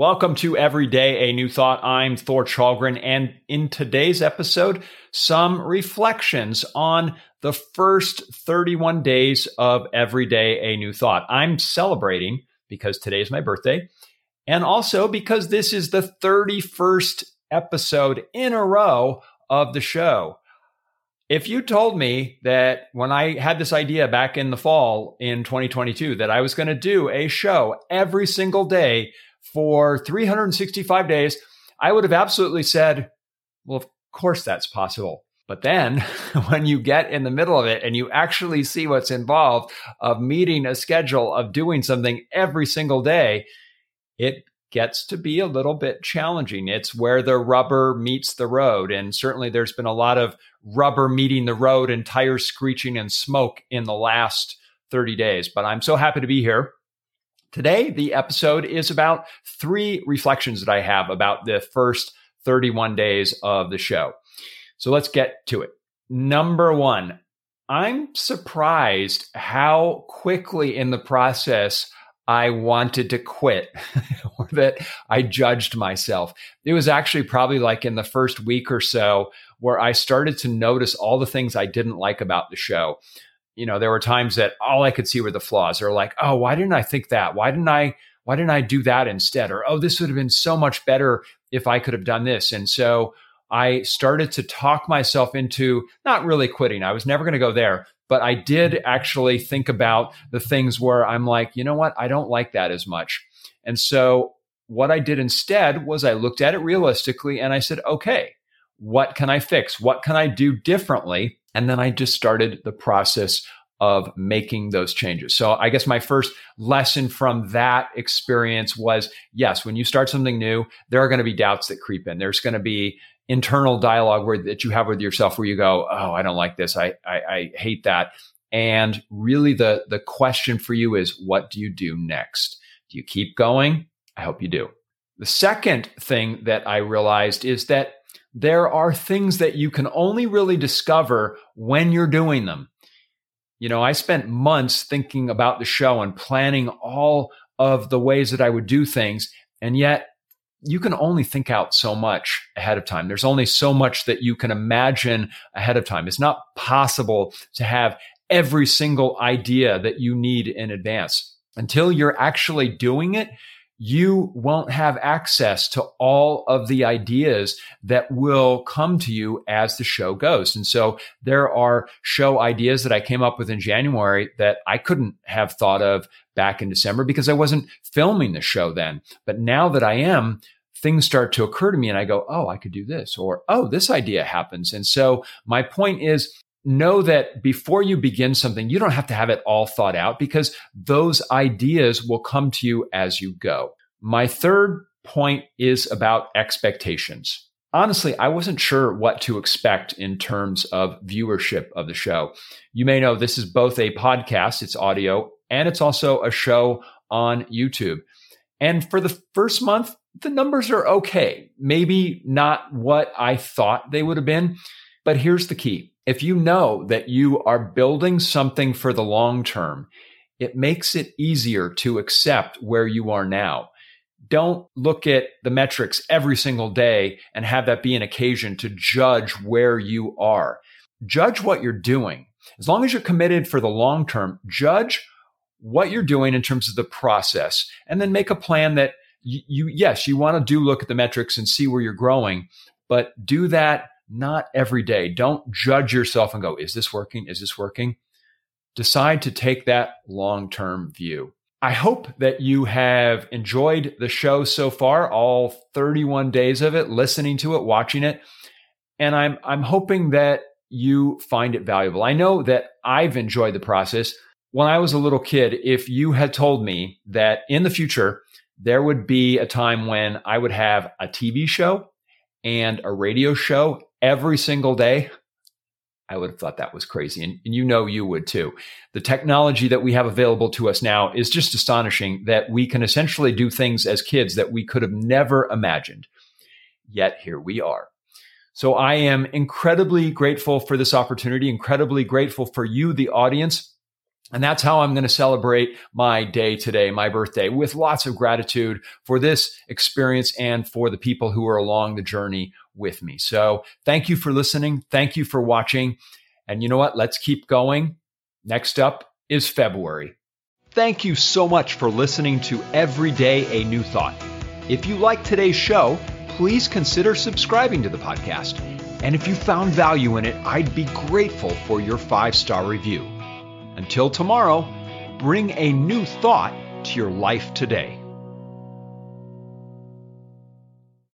Welcome to Every Day a New Thought. I'm Thor Challgren, and in today's episode, some reflections on the first 31 days of Every Day a New Thought. I'm celebrating because today is my birthday, and also because this is the 31st episode in a row of the show. If you told me that when I had this idea back in the fall in 2022 that I was going to do a show every single day for 365 days, I would have absolutely said, well, of course that's possible. But then when you get in the middle of it and you actually see what's involved of meeting a schedule of doing something every single day, it gets to be a little bit challenging. It's where the rubber meets the road. And certainly there's been a lot of rubber meeting the road and tires screeching and smoke in the last 30 days. But I'm so happy to be here Today, the episode is about three reflections that I have about the first 31 days of the show. So let's get to it. Number one, I'm surprised how quickly in the process I wanted to quit or that I judged myself. It was actually probably like in the first week or so where I started to notice all the things I didn't like about the show you know, there were times that all I could see were the flaws. Or like, oh, why didn't I think that? Why didn't I? Why didn't I do that instead? Or oh, this would have been so much better if I could have done this. And so I started to talk myself into not really quitting. I was never going to go there, but I did actually think about the things where I'm like, you know what? I don't like that as much. And so what I did instead was I looked at it realistically and I said, okay, what can I fix? What can I do differently? And then I just started the process of making those changes. So I guess my first lesson from that experience was yes, when you start something new, there are going to be doubts that creep in. There's going to be internal dialogue where that you have with yourself where you go, "Oh, I don't like this. I I, I hate that." And really the the question for you is what do you do next? Do you keep going? I hope you do. The second thing that I realized is that there are things that you can only really discover when you're doing them. You know, I spent months thinking about the show and planning all of the ways that I would do things. And yet, you can only think out so much ahead of time. There's only so much that you can imagine ahead of time. It's not possible to have every single idea that you need in advance. Until you're actually doing it, you won't have access to all of the ideas that will come to you as the show goes. And so there are show ideas that I came up with in January that I couldn't have thought of back in December because I wasn't filming the show then. But now that I am, things start to occur to me and I go, oh, I could do this, or oh, this idea happens. And so my point is, know that before you begin something, you don't have to have it all thought out because those ideas will come to you as you go. My third point is about expectations. Honestly, I wasn't sure what to expect in terms of viewership of the show. You may know this is both a podcast, it's audio, and it's also a show on YouTube. And for the first month, the numbers are okay. Maybe not what I thought they would have been, but here's the key if you know that you are building something for the long term, it makes it easier to accept where you are now. Don't look at the metrics every single day and have that be an occasion to judge where you are. Judge what you're doing. As long as you're committed for the long term, judge what you're doing in terms of the process and then make a plan that you, you yes, you want to do look at the metrics and see where you're growing, but do that not every day. Don't judge yourself and go, is this working? Is this working? Decide to take that long term view. I hope that you have enjoyed the show so far, all 31 days of it, listening to it, watching it. And I'm, I'm hoping that you find it valuable. I know that I've enjoyed the process. When I was a little kid, if you had told me that in the future, there would be a time when I would have a TV show and a radio show every single day, I would have thought that was crazy. And, and, you know, you would too. The technology that we have available to us now is just astonishing that we can essentially do things as kids that we could have never imagined. Yet here we are. So I am incredibly grateful for this opportunity, incredibly grateful for you, the audience. And that's how I'm going to celebrate my day today, my birthday, with lots of gratitude for this experience and for the people who are along the journey with me. So thank you for listening. Thank you for watching. And you know what? Let's keep going. Next up is February. Thank you so much for listening to Every Day a New Thought. If you like today's show, please consider subscribing to the podcast. And if you found value in it, I'd be grateful for your five star review. Until tomorrow, bring a new thought to your life today.